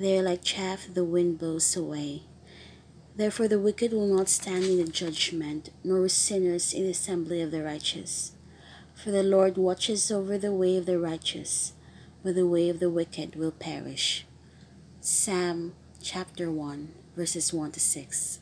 They are like chaff the wind blows away. Therefore the wicked will not stand in the judgment, nor sinners in the assembly of the righteous. For the Lord watches over the way of the righteous, but the way of the wicked will perish. Psalm chapter 1, verses 1 to 6.